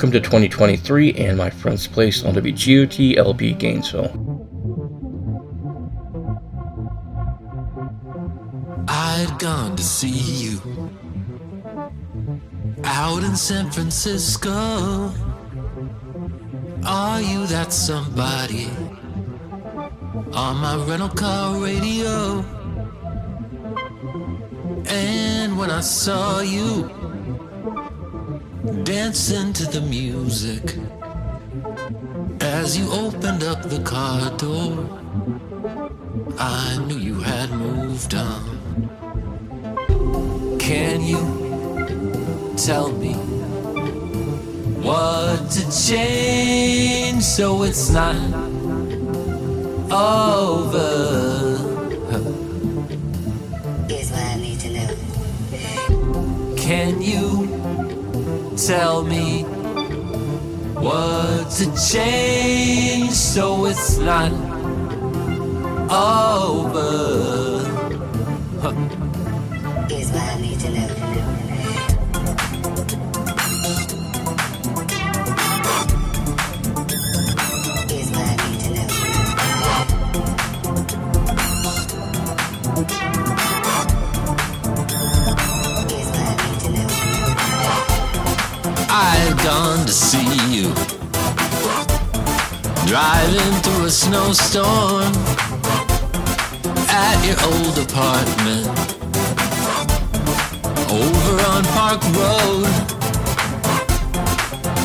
Welcome to 2023 and my friend's place on WGOT LP Gainesville. I'd gone to see you out in San Francisco. Are you that somebody on my rental car radio? And when I saw you dancing to the music as you opened up the car door, I knew you had moved on. Can you tell me what to change so it's not over? Here's what I need to know. Can you tell me what to change so it's not over? Here's Gone to see you driving through a snowstorm at your old apartment over on Park Road.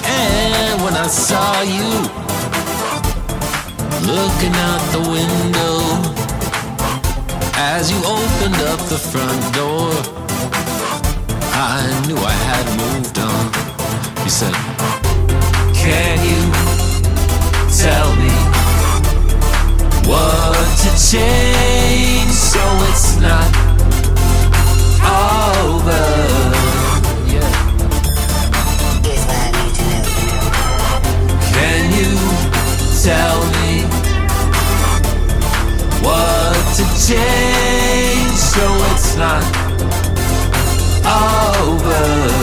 And when I saw you looking out the window as you opened up the front door, I knew I had moved on. He said, Can you tell me what to change so it's not over? Yeah. Here's what I need to know. Can you tell me what to change so it's not? Over,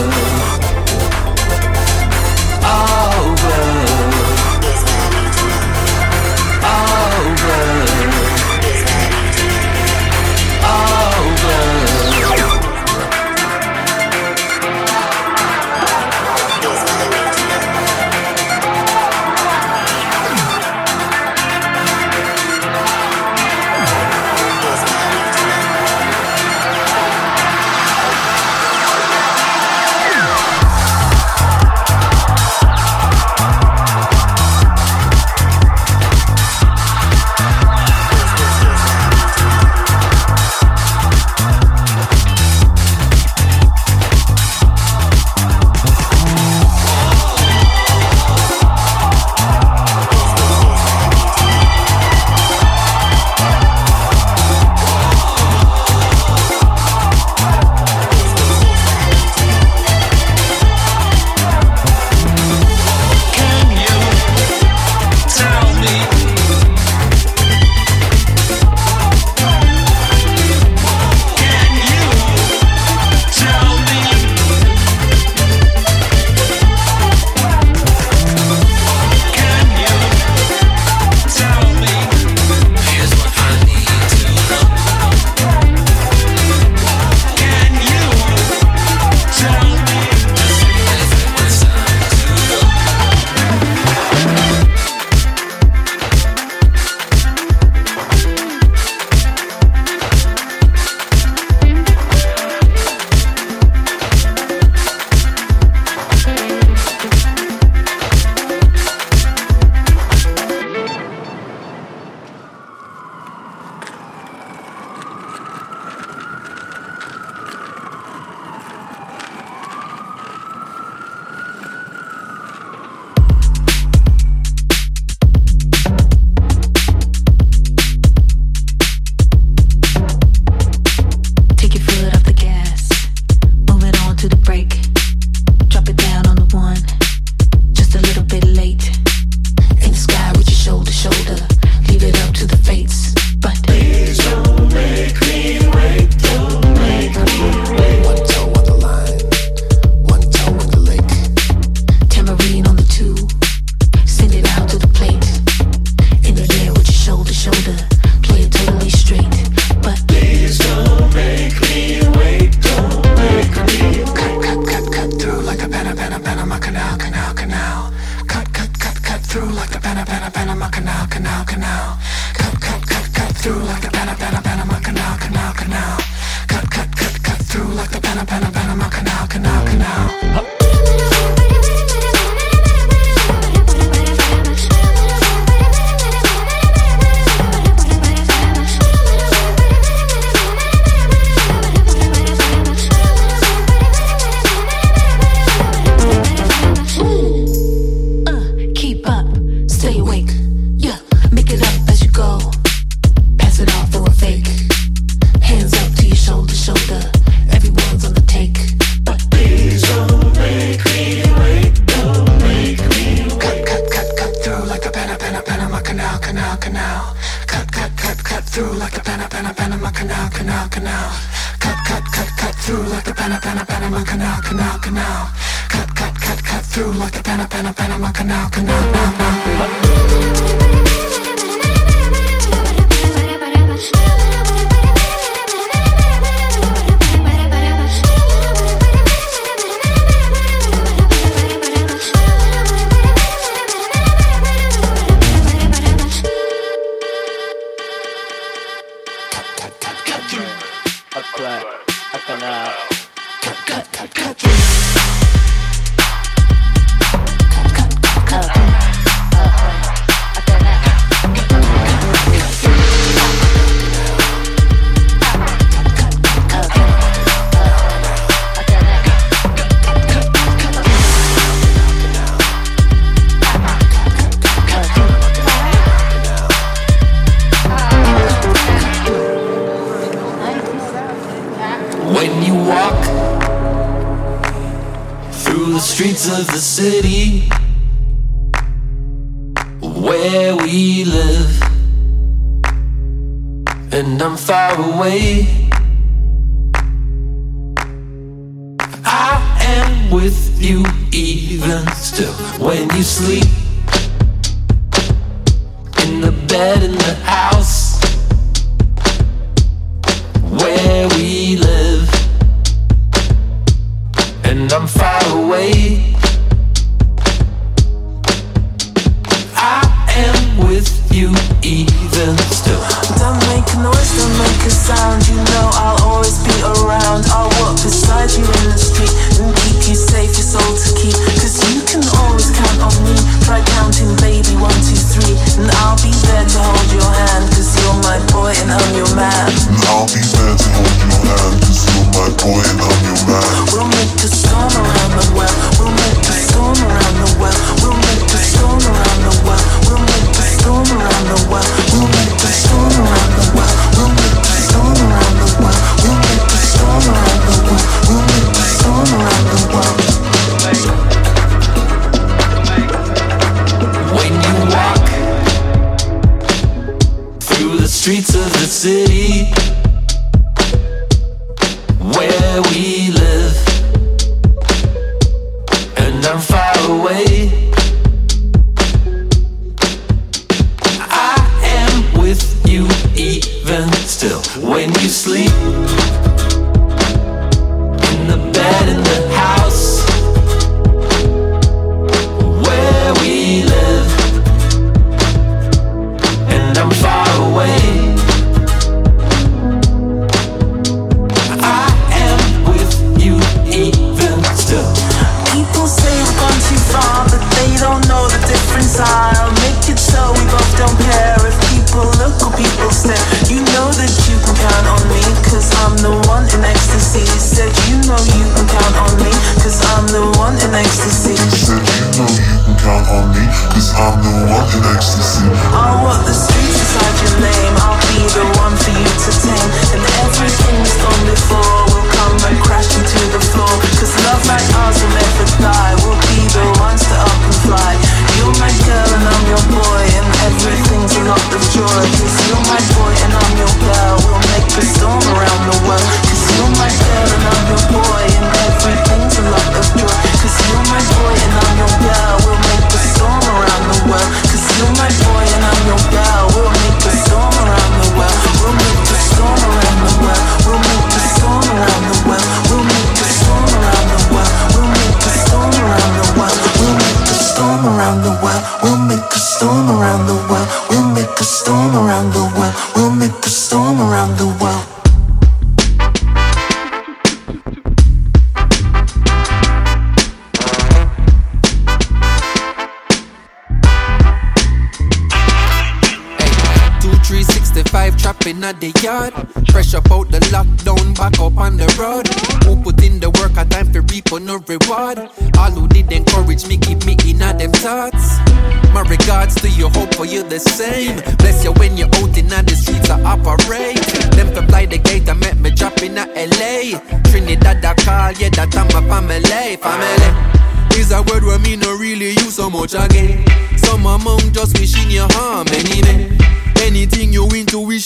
you even still. When you sleep in the bed in the house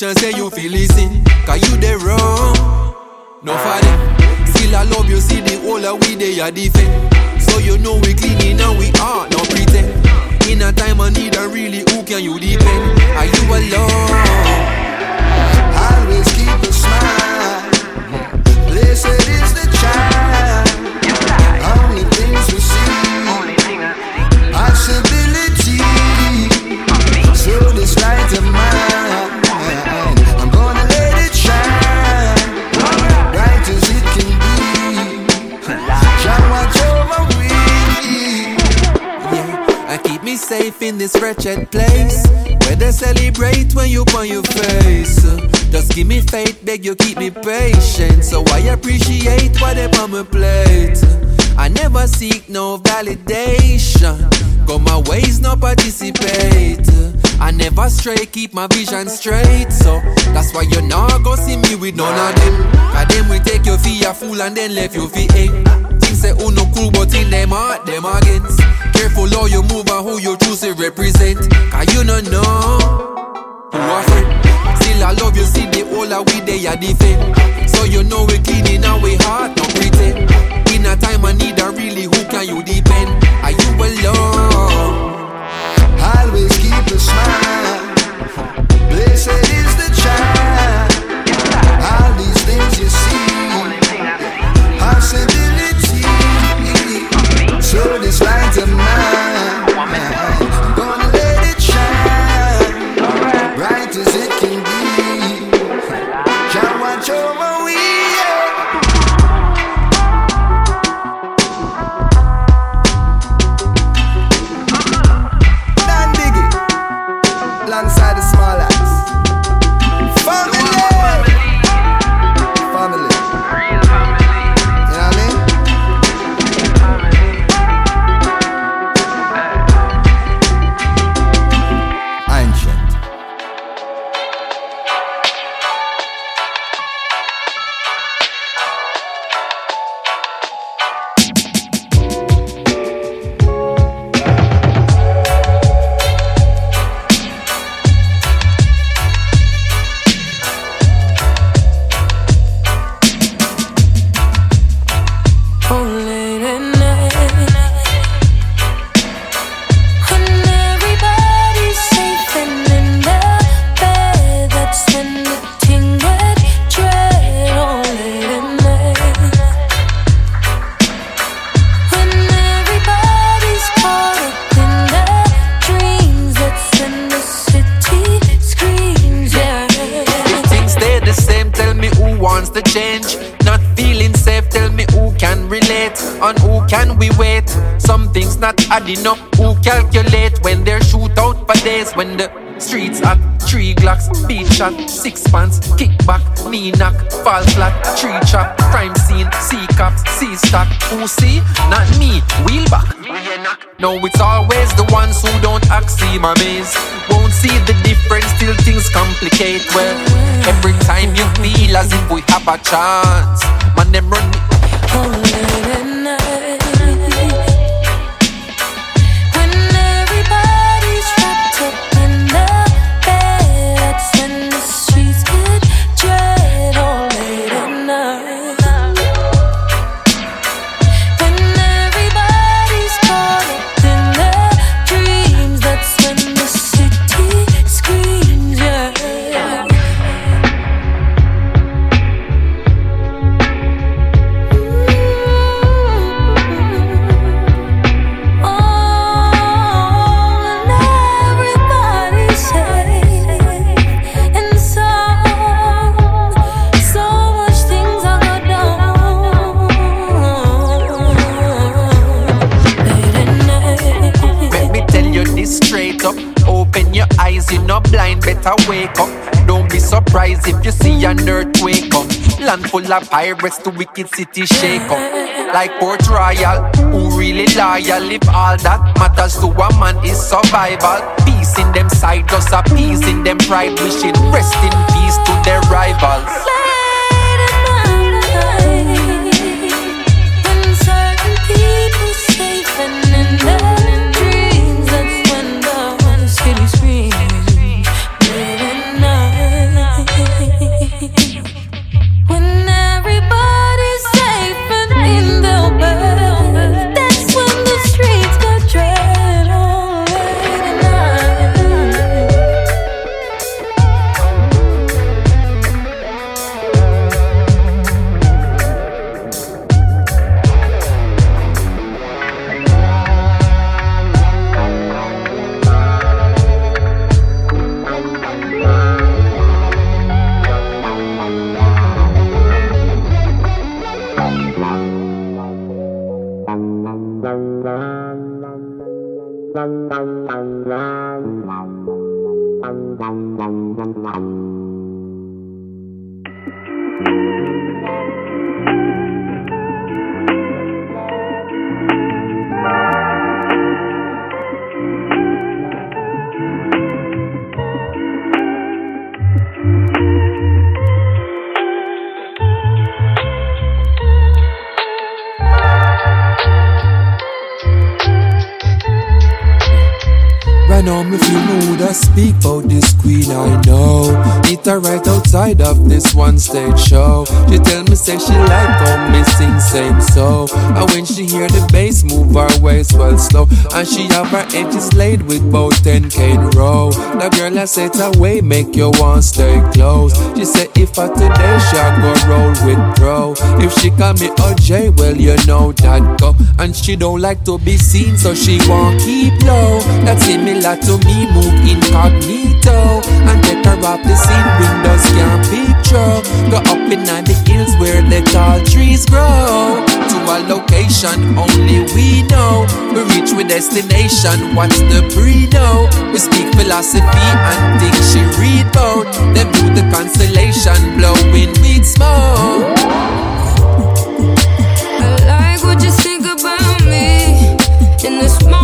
intuition say you feel listen. Cause you the wrong. No for them. Still I love you, see the whole of we they are defend. So you know we cleaning and we are no pretend. In a time I need a really, who can you depend? Are you alone? Always keep a smile. Blessed is the child. Safe in this wretched place. Where they celebrate when you on your face. Just give me faith, beg you keep me patient. So I appreciate what they on my plate. I never seek no validation. Go my ways, no participate. I never stray, keep my vision straight. So that's why you not go see me with none of them. Cause them we take your for a fool and then left you for eight. Say who no cool, but in them heart, them against. Careful how you move and who you choose to represent. Cause you don't know who are friend. Still I love you, see the whole of we they are defend. So you know we cleaning and we heart, no pretend. In a time I need a really, who can you depend? Are you alone? Always keep a smile. Blessed is the child. All these things you see. I Possibility. So this light of mine. Stock. Who see? Not me, wheel back. No, it's always the ones who don't act see my maze. Won't see the difference till things complicate. Well, every time you feel as if we have a chance, man, them run full of pirates, the wicked city shake up. Like Port Royal, who really loyal? If all that matters to a man is survival. Peace in them side, just in them pride, wishing rest in peace to their rivals. This one stage show. She tell say she like how me sing same so. And when she hear the bass move her waist well slow, and she have her edges laid with both 10 cane row. The girl I said away make you want stay close. She say if I today she go roll with pro. If she call me OJ, well you know that go. And she don't like to be seen, so she won't keep low. That's similar to me move incognito and take her off the scene. Windows can't picture. Go up in the hills where the tall trees grow. To a location only we know. We reach with destination. What's the pre? We speak philosophy and think she read about. Them do the constellation blowing weed smoke. I like what you think about me in this moment.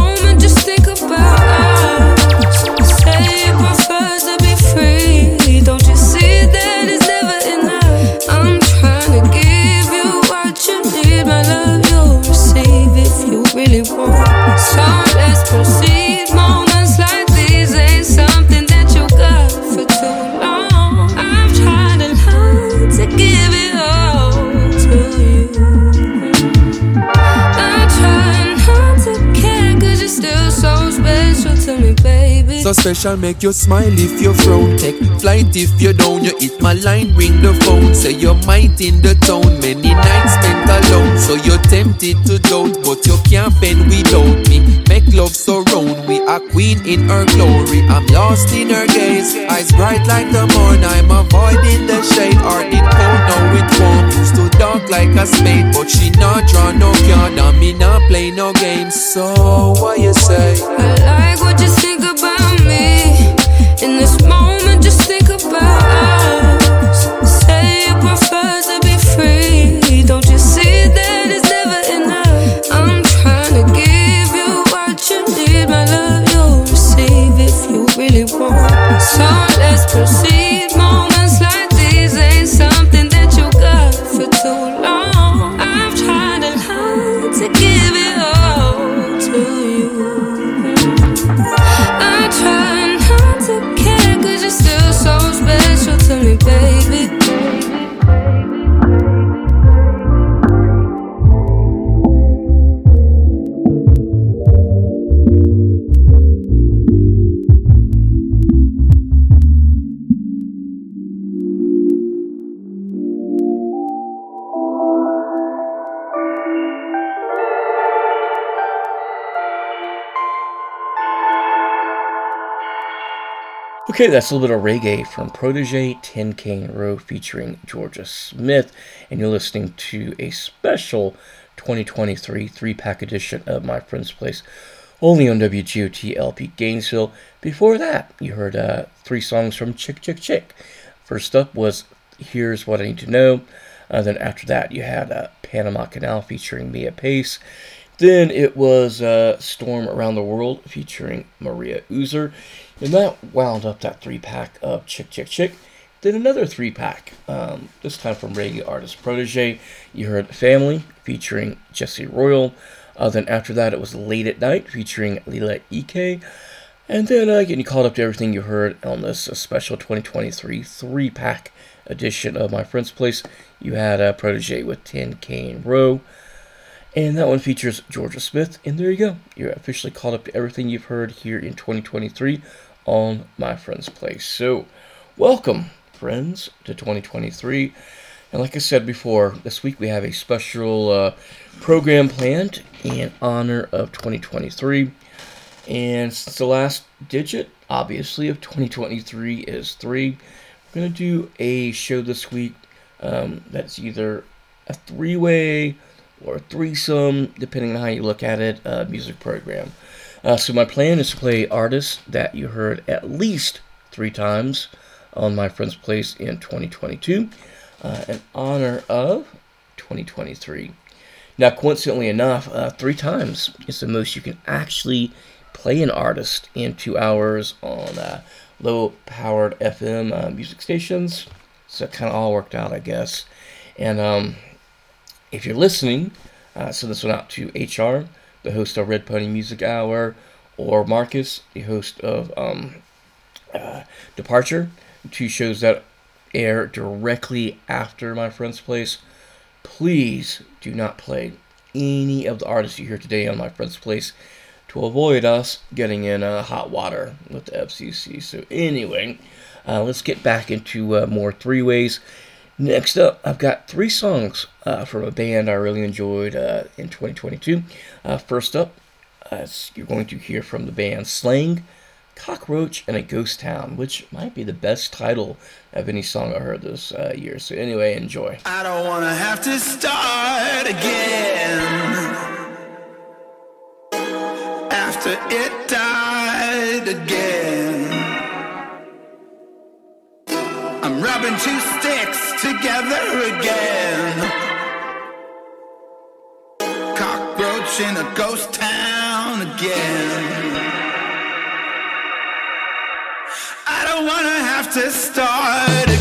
Special to me, baby. So special, make you smile if you frown. Take flight if you down. You hit my line, ring the phone. Say you're might in the town. Many nights spent alone. So you're tempted to doubt, but you can't bend without me. Make love surround. We are queen in her glory. I'm lost in her gaze. Eyes bright like the morn. I'm avoiding the shade. Heart it cold, now it warm. Used to dark like a spade, but she not draw no card. And me not play no games. So what you say? I like what you think about me in this moment. Just think about us. Say you prefer to be free. So let's proceed. Okay, that's a little bit of reggae from Protoje 10 Cane Row featuring Jorja Smith, and you're listening to a special 2023 three pack edition of My Friend's Place only on WGOT LP Gainesville. Before that, you heard uh, three songs from Chick Chick Chick. First up was Here's What I Need to Know. Uh, then after that, you had uh, Panama Canal featuring Meah Pace. Then it was uh, Storm Around the World featuring Maria Uzor. And that wound up that three pack of Chick Chick Chick. Then another three pack, um, this time from reggae artist Protoje. You heard Family featuring Jesse Royal. Uh, then after that, it was Late at Night featuring Lila Ike. And then uh, you called up to everything you heard on this special 2023 three pack edition of My Friend's Place. You had uh, Protoje with 10 Cane Row. And that one features Jorja Smith. And there you go. You're officially caught up to everything you've heard here in 2023 on My Friend's Place. So, welcome, friends, to 2023. And like I said before, this week we have a special uh, program planned in honor of 2023. And since the last digit, obviously, of 2023 is 3, we're going to do a show this week um, that's either a three way or a threesome, depending on how you look at it, uh, music program. Uh, so my plan is to play artists that you heard at least three times on My Friend's Place in 2022 uh, in honor of 2023. Now, coincidentally enough, uh, three times is the most you can actually play an artist in two hours on uh, low powered FM uh, music stations. So it kind of all worked out, I guess. And um, if you're listening, uh, send this one out to HR, the host of Red Pony Music Hour, or Marcus, the host of um, uh, Departure, two shows that air directly after My Friend's Place. Please do not play any of the artists you hear today on My Friend's Place to avoid us getting in uh, hot water with the FCC. So, anyway, uh, let's get back into uh, more three ways. Next up, I've got three songs uh, from a band I really enjoyed uh, in 2022. Uh, first up, you're going to hear from the band Slang, Cockroach, and a Ghost Town, which might be the best title of any song I heard this year. So, anyway, enjoy. I don't want to have to start again after it died again. I'm rubbing two sticks together again. Cockroach in a ghost town again. I don't wanna have to start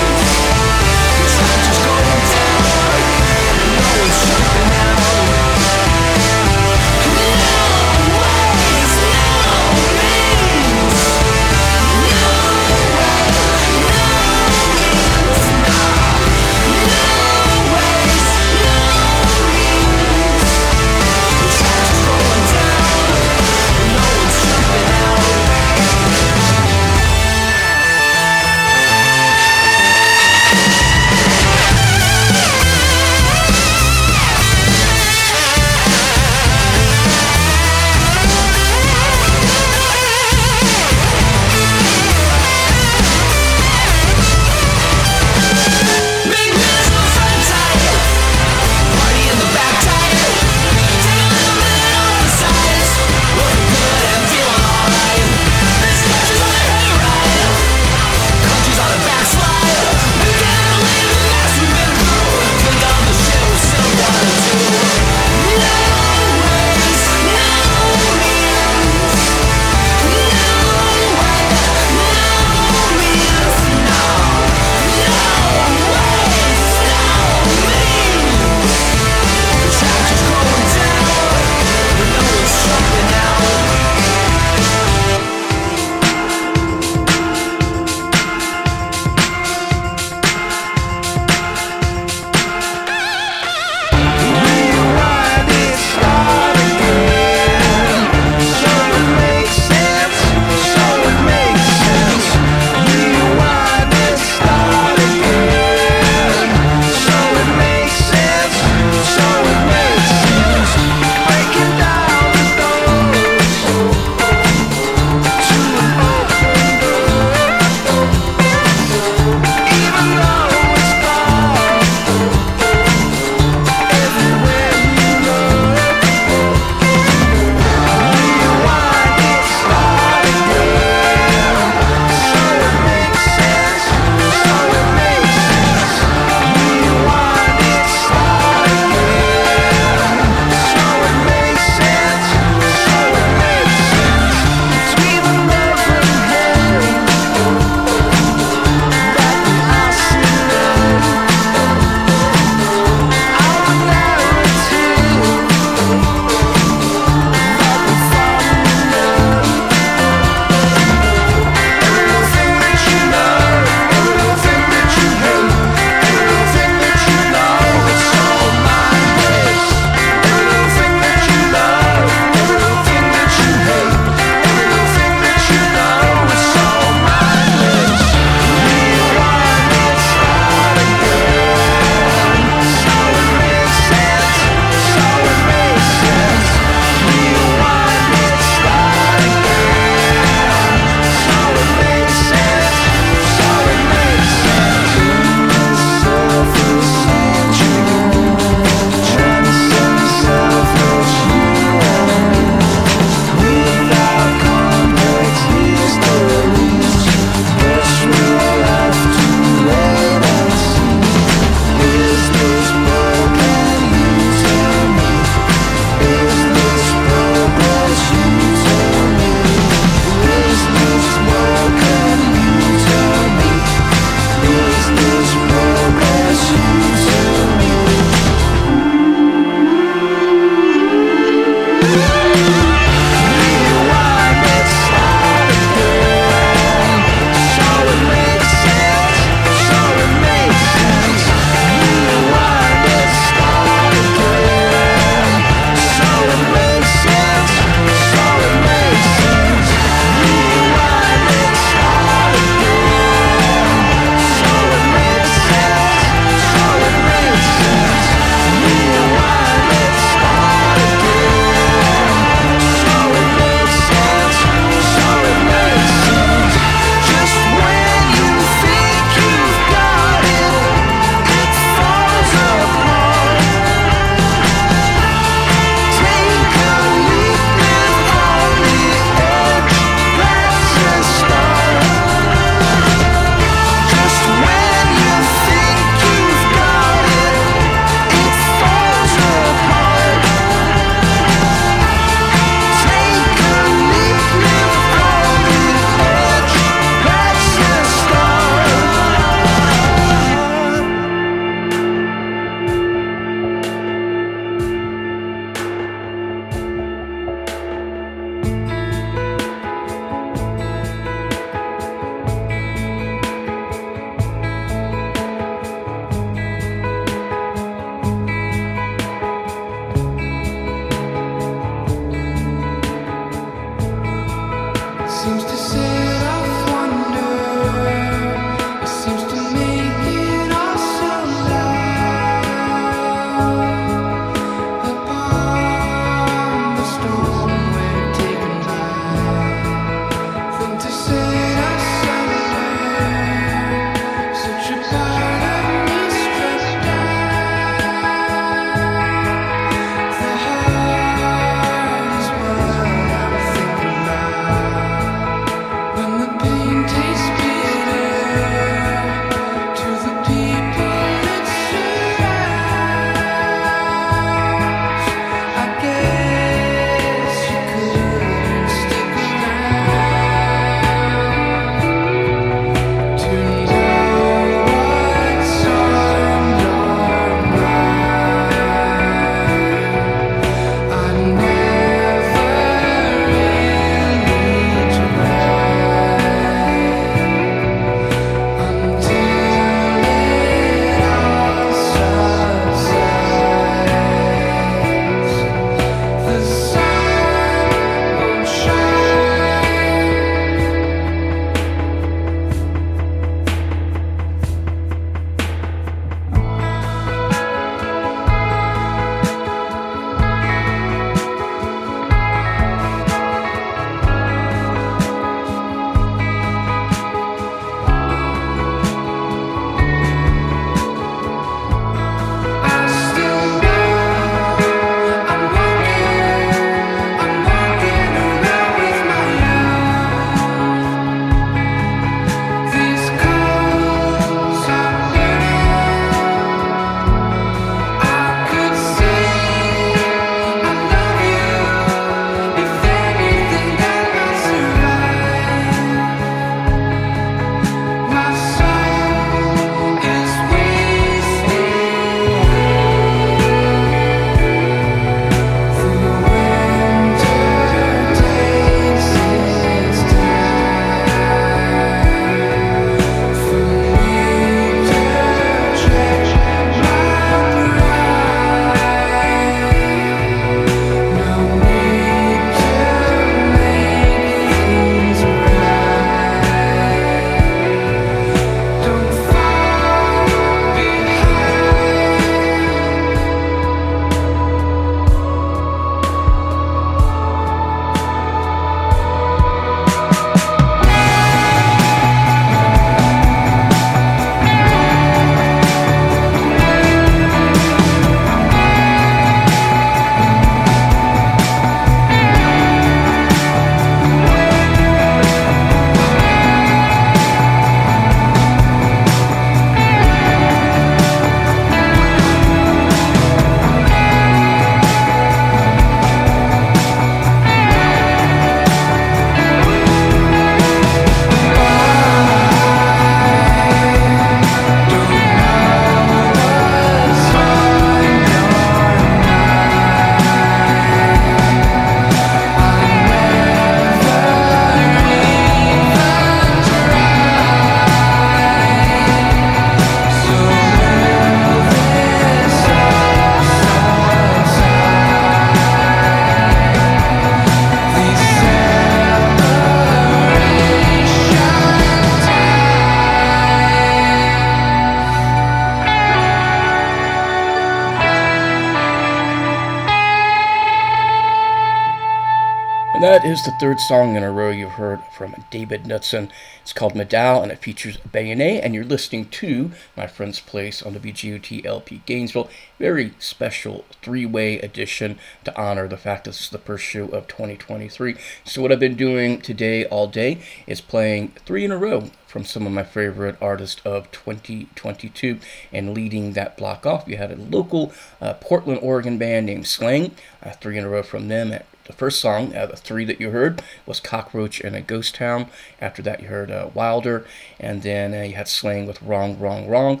That is the third song in a row you've heard from David Knudson. It's called Medal and it features Bayonet, and you're listening to My Friend's Place on the VGOT LP Gainesville. Very special three way edition to honor the fact this is the first show of 2023. So, what I've been doing today, all day, is playing three in a row from some of my favorite artists of 2022 and leading that block off. You had a local uh, Portland, Oregon band named Slang, uh, three in a row from them at the first song, uh, the three that you heard, was Cockroach and a Ghost Town. After that, you heard uh, Wilder, and then uh, you had Slang with Wrong, Wrong, Wrong.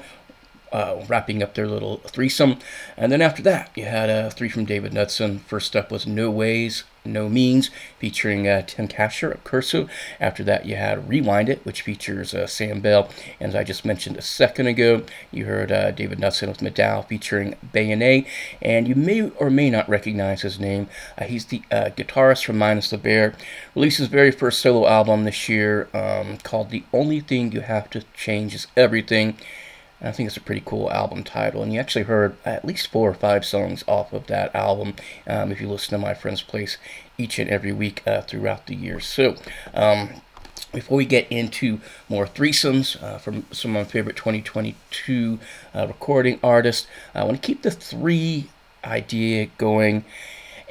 Uh, wrapping up their little threesome. And then after that, you had uh, three from David Knudson. First up was No Ways, No Means, featuring uh, Tim Kasher of Cursive. After that, you had Rewind It, which features uh, Sam Bell. And as I just mentioned a second ago, you heard uh, David Knudson with Medal featuring Bayonet. And you may or may not recognize his name. Uh, he's the uh, guitarist from Minus the Bear. Released his very first solo album this year um, called The Only Thing You Have to Change Is Everything. I think it's a pretty cool album title, and you actually heard at least four or five songs off of that album um, if you listen to My Friend's Place each and every week uh, throughout the year. So, um, before we get into more threesomes uh, from some of my favorite 2022 uh, recording artists, I want to keep the three idea going.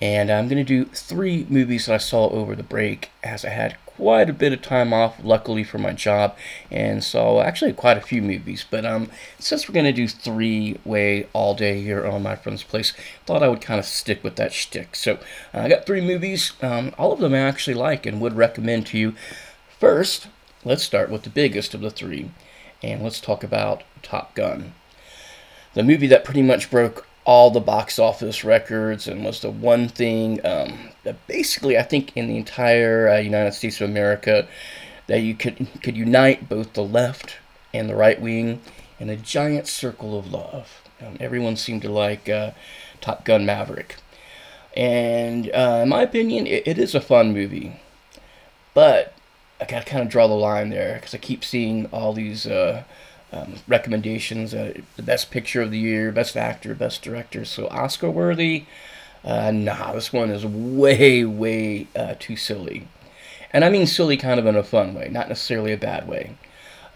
And I'm going to do three movies that I saw over the break as I had quite a bit of time off, luckily for my job, and saw actually quite a few movies. But um, since we're going to do three way all day here on my friend's place, thought I would kind of stick with that shtick. So uh, I got three movies, um, all of them I actually like and would recommend to you. First, let's start with the biggest of the three, and let's talk about Top Gun. The movie that pretty much broke all the box office records and was the one thing um, basically I think in the entire uh, United States of America that you could could unite both the left and the right wing in a giant circle of love. Um, everyone seemed to like uh, Top Gun Maverick, and uh, in my opinion, it, it is a fun movie, but I gotta kind of draw the line there because I keep seeing all these. Uh, um, recommendations uh, the best picture of the year, best actor, best director. So Oscar worthy. Uh, nah, this one is way, way uh, too silly. And I mean silly kind of in a fun way, not necessarily a bad way.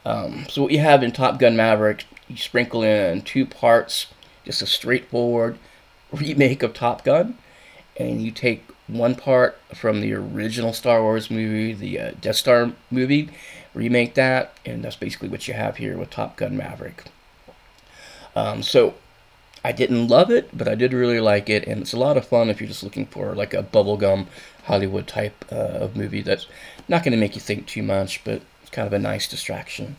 Um, so what you have in Top Gun Maverick, you sprinkle in two parts, just a straightforward remake of Top Gun, and you take one part from the original Star Wars movie, the uh, Death Star movie, remake that, and that's basically what you have here with Top Gun Maverick. Um, so I didn't love it, but I did really like it, and it's a lot of fun if you're just looking for like a bubblegum Hollywood type uh, of movie that's not going to make you think too much, but it's kind of a nice distraction.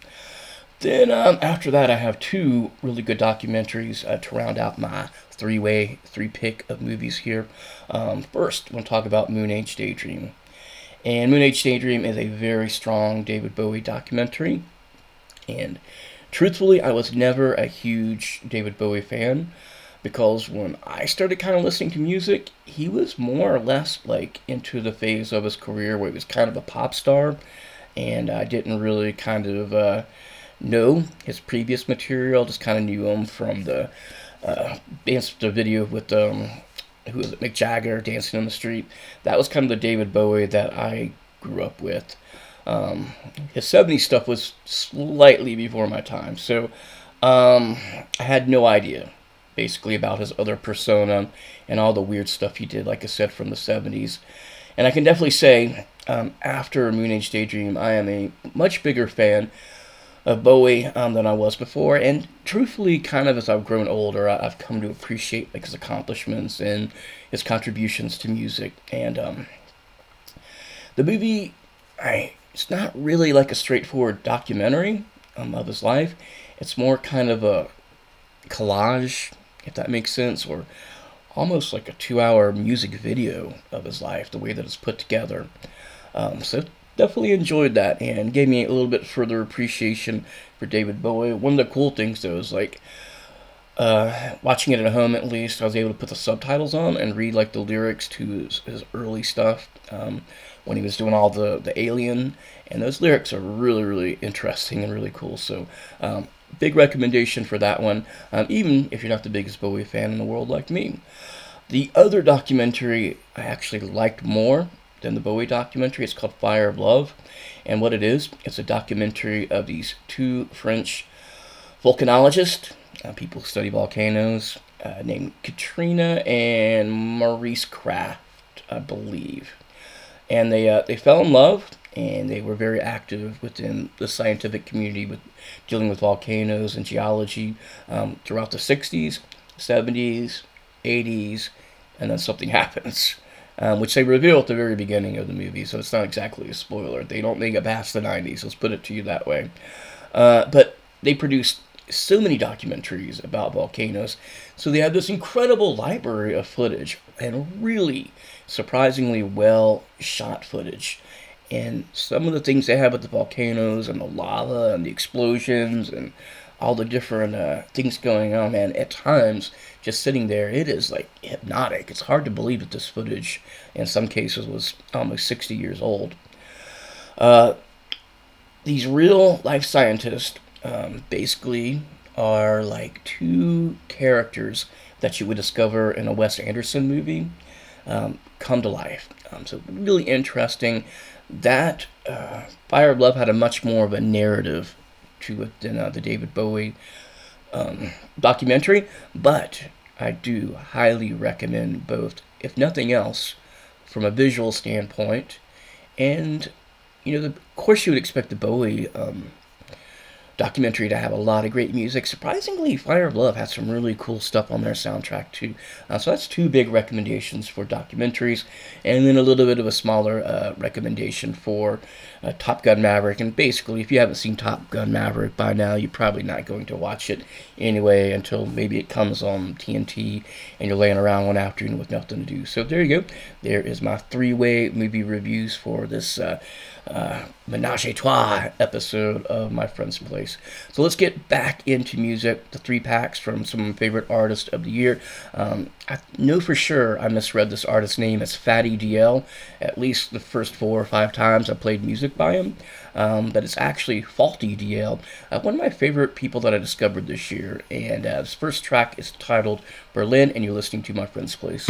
Then um, after that, I have two really good documentaries uh, to round out my three-way, three-pick of movies here. Um, first, I want to talk about Moon Age Daydream. And Moon Age Daydream is a very strong David Bowie documentary. And truthfully, I was never a huge David Bowie fan because when I started kind of listening to music, he was more or less like into the phase of his career where he was kind of a pop star. And I didn't really kind of uh, know his previous material, just kind of knew him from the uh, dance the video with um, who was it, Mick Jagger dancing in the street. That was kind of the David Bowie that I grew up with. Um, his 70s stuff was slightly before my time, so um, I had no idea basically about his other persona and all the weird stuff he did, like I said, from the 70s. And I can definitely say, um, after Moon Age Daydream, I am a much bigger fan of Bowie um, than I was before. And truthfully, kind of as I've grown older, I, have come to appreciate like his accomplishments and his contributions to music. And um, the movie, I it's not really like a straightforward documentary um, of his life. It's more kind of a collage, if that makes sense, or almost like a two-hour music video of his life, the way that it's put together. Um, so definitely enjoyed that and gave me a little bit further appreciation for David Bowie. One of the cool things though is like uh, watching it at home at least, I was able to put the subtitles on and read like the lyrics to his, his early stuff um, when he was doing all the the Alien, and those lyrics are really really interesting and really cool. So. Um, big recommendation for that one, um, even if you're not the biggest Bowie fan in the world like me. The other documentary I actually liked more than the Bowie documentary. It's called Fire of Love. And what it is, it's a documentary of these two French volcanologists, uh, people who study volcanoes, uh, named Katrina and Maurice Krafft, I believe. And they, uh, they fell in love and they were very active within the scientific community with dealing with volcanoes and geology um, throughout the 60s, 70s, 80s, and then something happens, um, which they reveal at the very beginning of the movie. So it's not exactly a spoiler. They don't make it past the 90s. Let's put it to you that way. Uh, but they produced so many documentaries about volcanoes. So they have this incredible library of footage and really surprisingly well shot footage. And some of the things they have with the volcanoes and the lava and the explosions and all the different uh, things going on, man, at times, just sitting there, it is like hypnotic. It's hard to believe that this footage, in some cases, was almost 60 years old. Uh, these real life scientists um, basically are like two characters that you would discover in a Wes Anderson movie um, come to life. Um, so, really interesting. That uh, Fire of Love had a much more of a narrative to it than uh, the David Bowie um, documentary, but I do highly recommend both, if nothing else, from a visual standpoint. And, you know, the, of course, you would expect the Bowie um, documentary to have a lot of great music. Surprisingly, Fire of Love has some really cool stuff on their soundtrack too. Uh, so that's two big recommendations for documentaries, and then a little bit of a smaller uh, recommendation for uh, Top Gun Maverick. And basically, if you haven't seen Top Gun Maverick by now, you're probably not going to watch it anyway until maybe it comes on TNT and you're laying around one afternoon with nothing to do. So there you go. There is my three-way movie reviews for this uh, Menage a Trois episode of My Friend's Place. So let's get back into music. The three packs from some of my favorite artists of the year. Um, I know for sure I misread this artist's name as Fatty DL. At least the first four or five times I played music by him. Um, but it's actually FaltyDL, uh, one of my favorite people that I discovered this year. And uh, this first track is titled Berlin, and you're listening to My Friend's Place.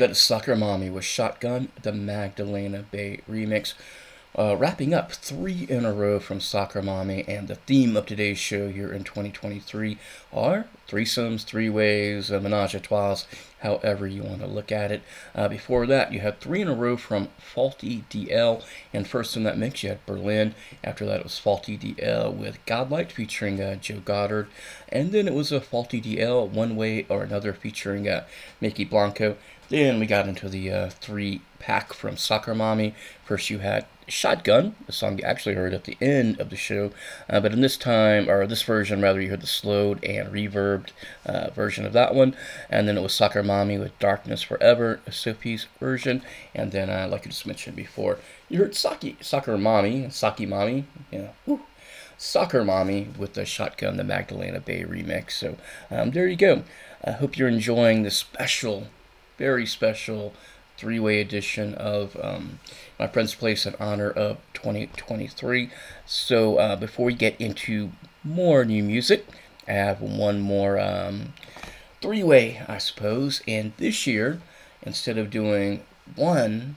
That is Soccer Mommy with Shotgun, the Magdalena Bay remix. Uh, wrapping up three in a row from Soccer Mommy, and the theme of today's show here in 2023 are threesomes, three ways, menage a trois, however you want to look at it. Uh, before that, you had three in a row from FaltyDL, and first in that mix, you had Berlin. After that, it was FaltyDL with Godlight featuring uh, Joe Goddard, and then it was a FaltyDL, One Way or Another featuring uh, Mykki Blanco. Then we got into the uh, three pack from Soccer Mommy. First, you had Shotgun, a song you actually heard at the end of the show, uh, but in this time, or this version rather, you heard the slowed and reverbed uh, version of that one, and then it was Soccer Mommy with Darkness Forever, a Sophie's version, and then, uh, like I just mentioned before, you heard Saki, Soccer Mommy, Saki Mommy, yeah, woo, Soccer Mommy with the Shotgun, the Magdalena Bay remix. So um, there you go. I hope you're enjoying the special, very special three-way edition of um, my friend's place in honor of 2023. So uh, before we get into more new music, I have one more um, three-way, I suppose. And this year, instead of doing one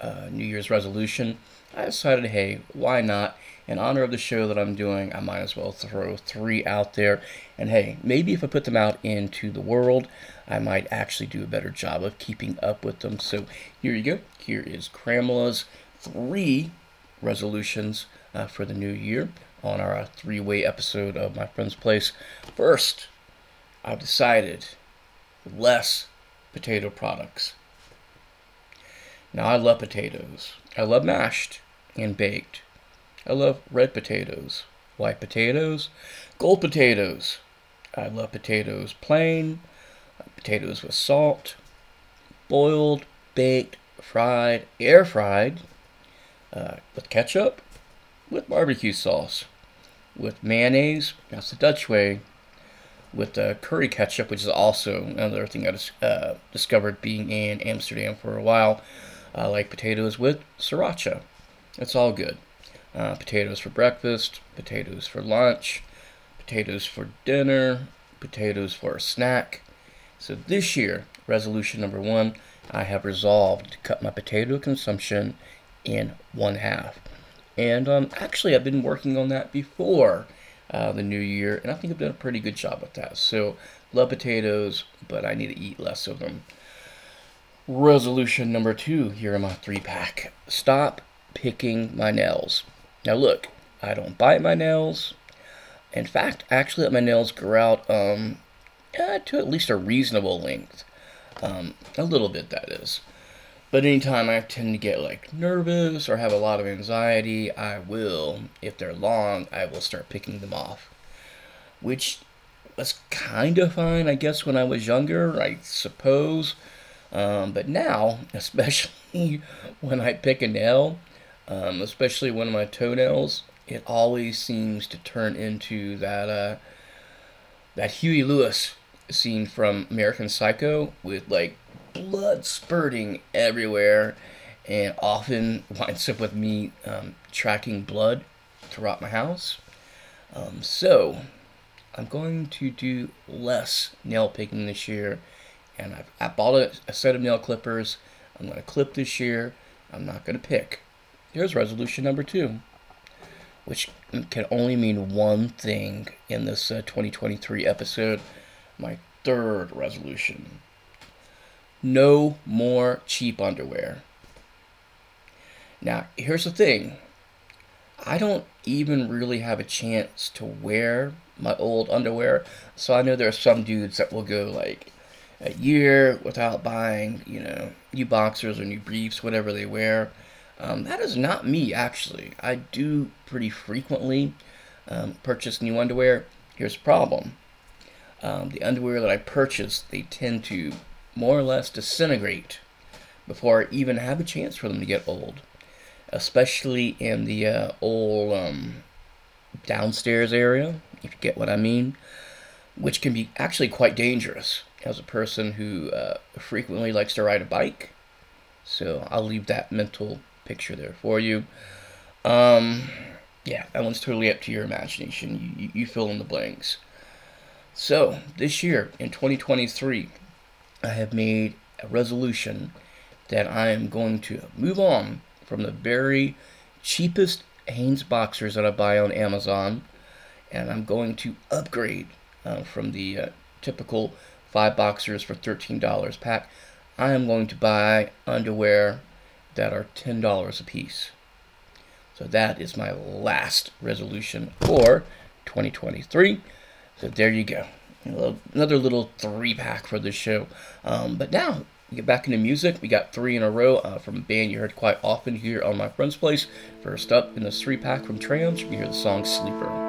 uh, New Year's resolution, I decided, hey, why not? In honor of the show that I'm doing, I might as well throw three out there. And hey, maybe if I put them out into the world, I might actually do a better job of keeping up with them. So here you go. Here is Cramela's three resolutions uh, for the new year on our three way episode of My Friend's Place. First, I've decided less potato products. Now, I love potatoes. I love mashed and baked. I love red potatoes, white potatoes, gold potatoes. I love potatoes plain, potatoes with salt, boiled, baked, fried, air fried, uh, with ketchup, with barbecue sauce, with mayonnaise, that's the Dutch way, with uh, curry ketchup, which is also another thing I uh, discovered being in Amsterdam for a while. I like potatoes with sriracha. It's all good. Uh, potatoes for breakfast, potatoes for lunch, potatoes for dinner, potatoes for a snack. So this year, resolution number one, I have resolved to cut my potato consumption in one half. And um, actually, I've been working on that before uh, the new year, and I think I've done a pretty good job with that. So, love potatoes, but I need to eat less of them. Resolution number two here in my three pack stop picking my nails. Now, look, I don't bite my nails. In fact, I actually let my nails grow out um, to at least a reasonable length. Um, a little bit, that is. But anytime I tend to get like nervous or have a lot of anxiety, I will, if they're long, I will start picking them off. Which was kind of fine, I guess, when I was younger, I suppose. Um, but now, especially when I pick a nail, um, especially one of my toenails, it always seems to turn into that uh, that Huey Lewis scene from American Psycho with like blood spurting everywhere, and often winds up with me um, tracking blood throughout my house. Um, so I'm going to do less nail picking this year, and I've, I bought a, a set of nail clippers. I'm going to clip this year. I'm not going to pick. Here's resolution number two, which can only mean one thing in this uh, 2023 episode. My third resolution no more cheap underwear. Now, here's the thing I don't even really have a chance to wear my old underwear, so I know there are some dudes that will go like a year without buying, you know, new boxers or new briefs, whatever they wear. Um, that is not me, actually. I do pretty frequently um, purchase new underwear. Here's the problem um, the underwear that I purchase, they tend to more or less disintegrate before I even have a chance for them to get old. Especially in the uh, old um, downstairs area, if you get what I mean, which can be actually quite dangerous as a person who uh, frequently likes to ride a bike. So I'll leave that mental picture there for you. Um, yeah, that one's totally up to your imagination. You, you fill in the blanks. So, this year, in 2023, I have made a resolution that I am going to move on from the very cheapest Hanes boxers that I buy on Amazon, and I'm going to upgrade uh, from the uh, typical five boxers for $13 pack. I am going to buy underwear that are $10 a piece. So that is my last resolution for 2023. So there you go. Another little three pack for the show. Um, but now we get back into music. We got three in a row uh, from a band you heard quite often here on my friend's place. First up in this three pack from Trams, you hear the song Sleeper.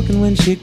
Looking when she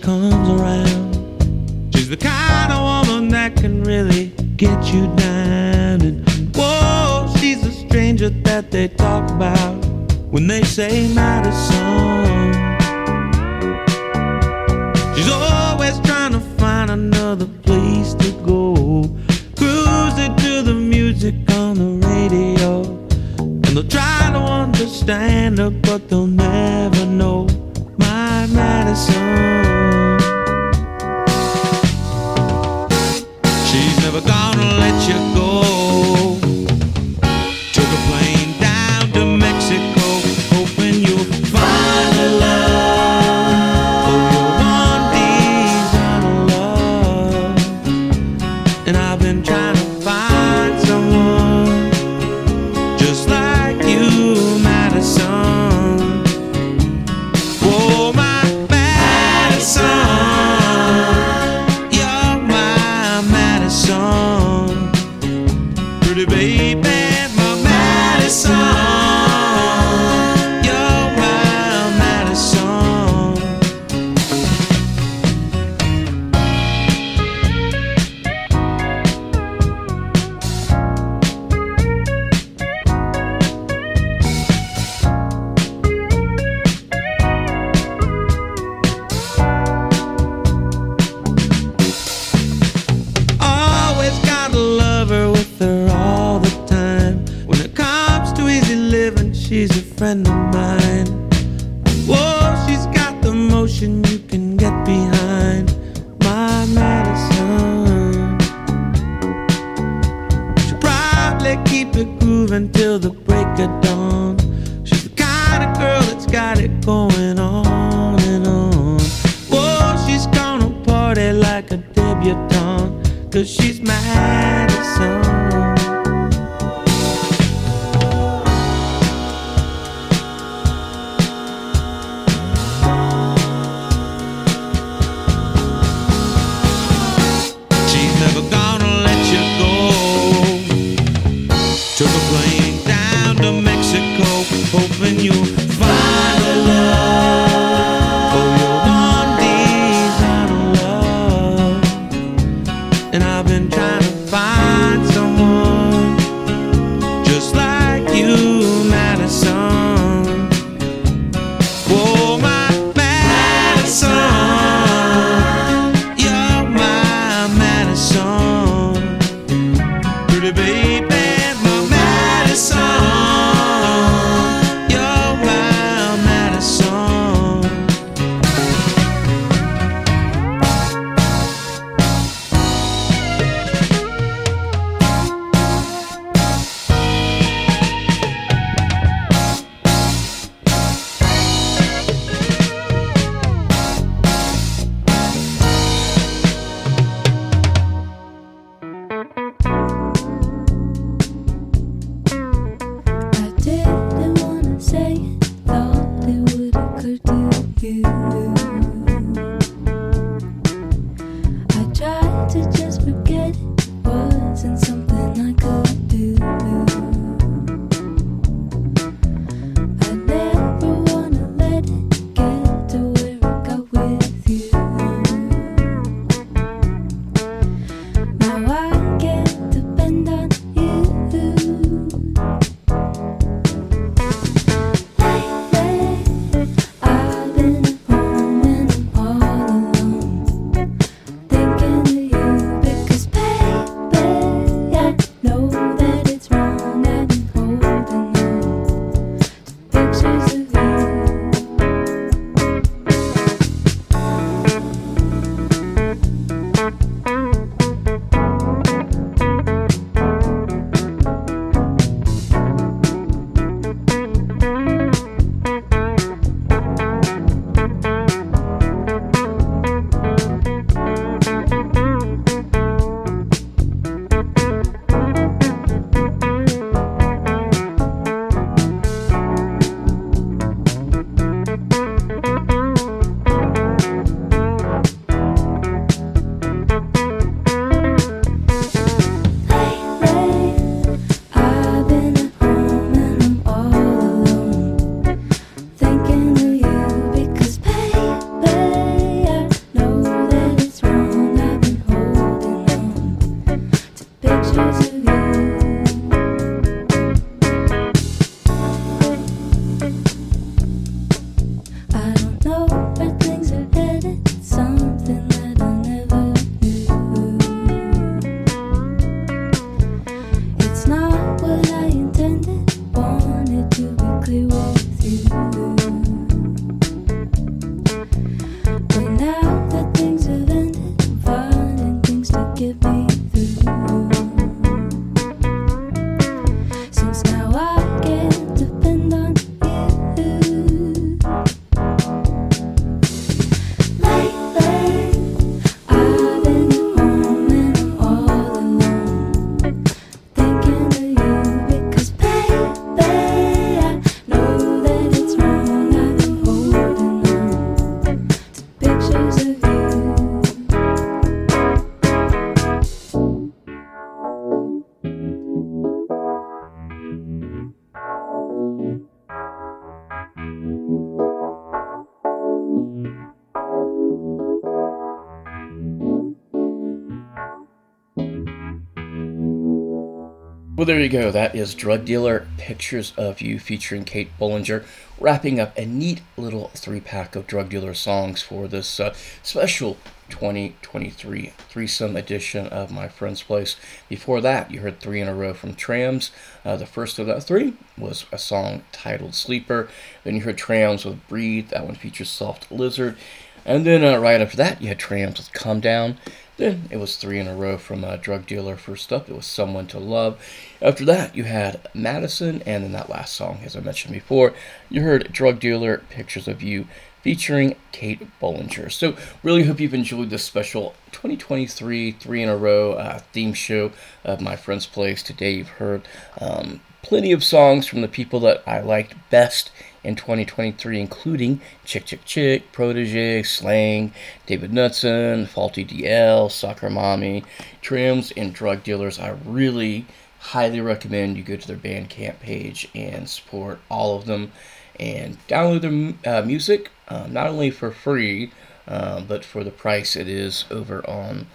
there you go. That is Drug Dealer Pictures of You featuring Kate Bollinger, wrapping up a neat little three pack of Drug Dealer songs for this uh, special 2023 threesome edition of My Friend's Place. Before that, you heard three in a row from Trams. Uh, the first of that three was a song titled Sleeper. Then you heard Trams with Breathe. That one features Soft Lizard. And then uh, right after that, you had Trams with Come Down. Then it was three in a row from a drug dealer. First up, it was Someone to Love. After that, you had Madison, and then that last song, as I mentioned before, you heard Drug Dealer Pictures of You featuring Kate Bollinger. So, really hope you've enjoyed this special 2023 three in a row uh, theme show of My Friend's Place. Today, you've heard um, plenty of songs from the people that I liked best in 2023, including Chick Chick Chick, Protoje, Slang, David Knudson, FaltyDL, Soccer Mommy, Trims, and Drug Dealers. I really highly recommend you go to their Bandcamp page and support all of them and download their uh, music, um, not only for free, uh, but for the price it is over on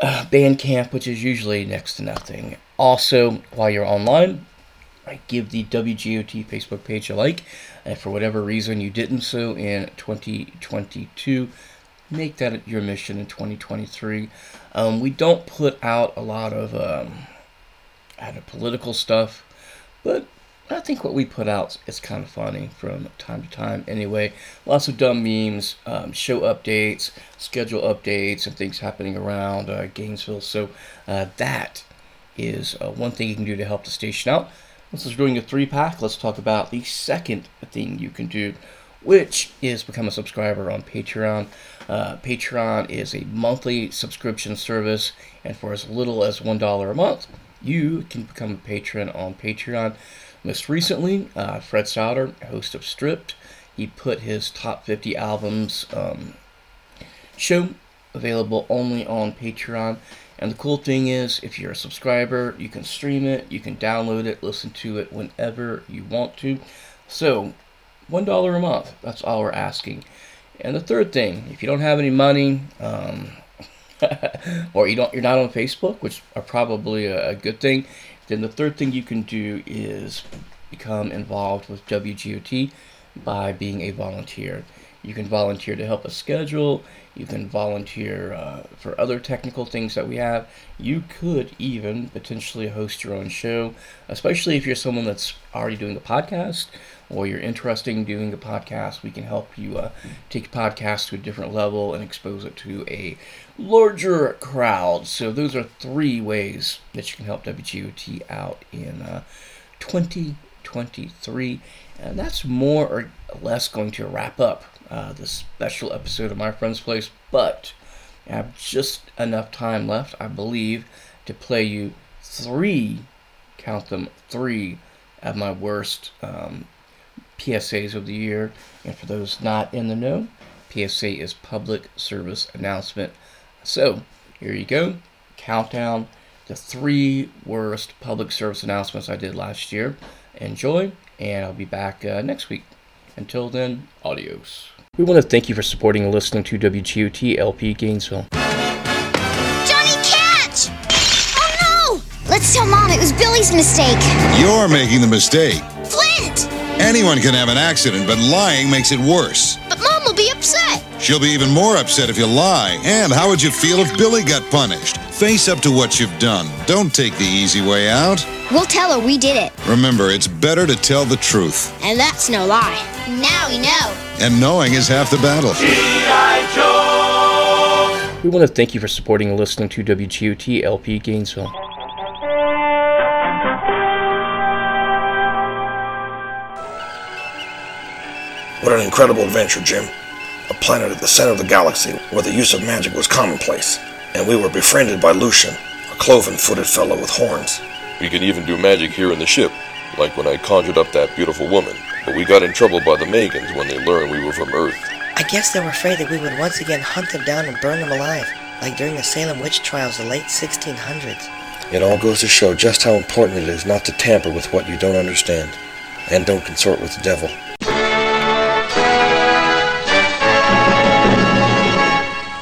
uh, Bandcamp, which is usually next to nothing. Also, while you're online, give the WGOT Facebook page a like. And for whatever reason you didn't so in 2022, make that your mission in 2023. Um, we don't put out a lot of um, out of political stuff, but I think what we put out is kind of funny from time to time. Anyway, lots of dumb memes, um, show updates, schedule updates, and things happening around uh, Gainesville. So uh, that is uh, one thing you can do to help the station out. This is doing a three pack. Let's talk about the second thing you can do, which is become a subscriber on Patreon. Uh, Patreon is a monthly subscription service, and for as little as $1 a month, you can become a patron on Patreon. Most recently, uh, Fred Souter, host of Stripped, he put his top 50 albums um, show available only on Patreon. And the cool thing is, if you're a subscriber, you can stream it, you can download it, listen to it whenever you want to. So, $1 a month, that's all we're asking. And the third thing, if you don't have any money, um, or you don't, you're not on Facebook, which are probably a, a good thing, then the third thing you can do is become involved with WGOT by being a volunteer. You can volunteer to help us schedule. You can volunteer uh, for other technical things that we have. You could even potentially host your own show, especially if you're someone that's already doing a podcast or you're interested in doing a podcast. We can help you uh, take a podcast to a different level and expose it to a larger crowd. So, those are three ways that you can help WGOT out in uh, 2023. And that's more or less going to wrap up uh, this special episode of My Friend's Place. But I have just enough time left, I believe, to play you three, count them, three of my worst um, PSAs of the year. And for those not in the know, PSA is public service announcement. So here you go. Countdown the three worst public service announcements I did last year. Enjoy, and I'll be back uh, next week. Until then, adios. We want to thank you for supporting and listening to WGOT LP Gainesville. Johnny Catch! Oh no! Let's tell Mom it was Billy's mistake. You're making the mistake. Flint! Anyone can have an accident, but lying makes it worse. But Mom will be upset. She'll be even more upset if you lie. And how would you feel if Billy got punished? Face up to what you've done. Don't take the easy way out. We'll tell her we did it. Remember, it's better to tell the truth. And that's no lie. Now we know. And knowing is half the battle. We want to thank you for supporting and listening to WGOT LP Gainesville. What an incredible adventure, Jim. A planet at the center of the galaxy where the use of magic was commonplace, and we were befriended by Lucian, a cloven footed fellow with horns. We can even do magic here in the ship, like when I conjured up that beautiful woman. But we got in trouble by the Megans when they learned we were from Earth. I guess they were afraid that we would once again hunt them down and burn them alive, like during the Salem witch trials the late 1600s. It all goes to show just how important it is not to tamper with what you don't understand, and don't consort with the devil.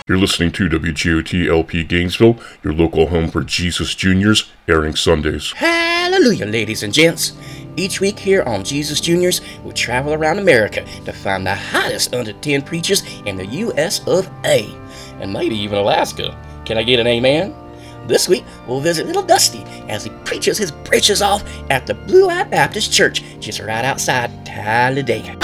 You're listening to WGOT LP Gainesville, your local home for Jesus Juniors, airing Sundays. Hallelujah, ladies and gents. Each week here on Jesus Juniors, we travel around America to find the hottest under 10 preachers in the U.S. of A. And maybe even Alaska. Can I get an amen? This week, we'll visit Little Dusty as he preaches his britches off at the Blue Eye Baptist Church just right outside Talladega.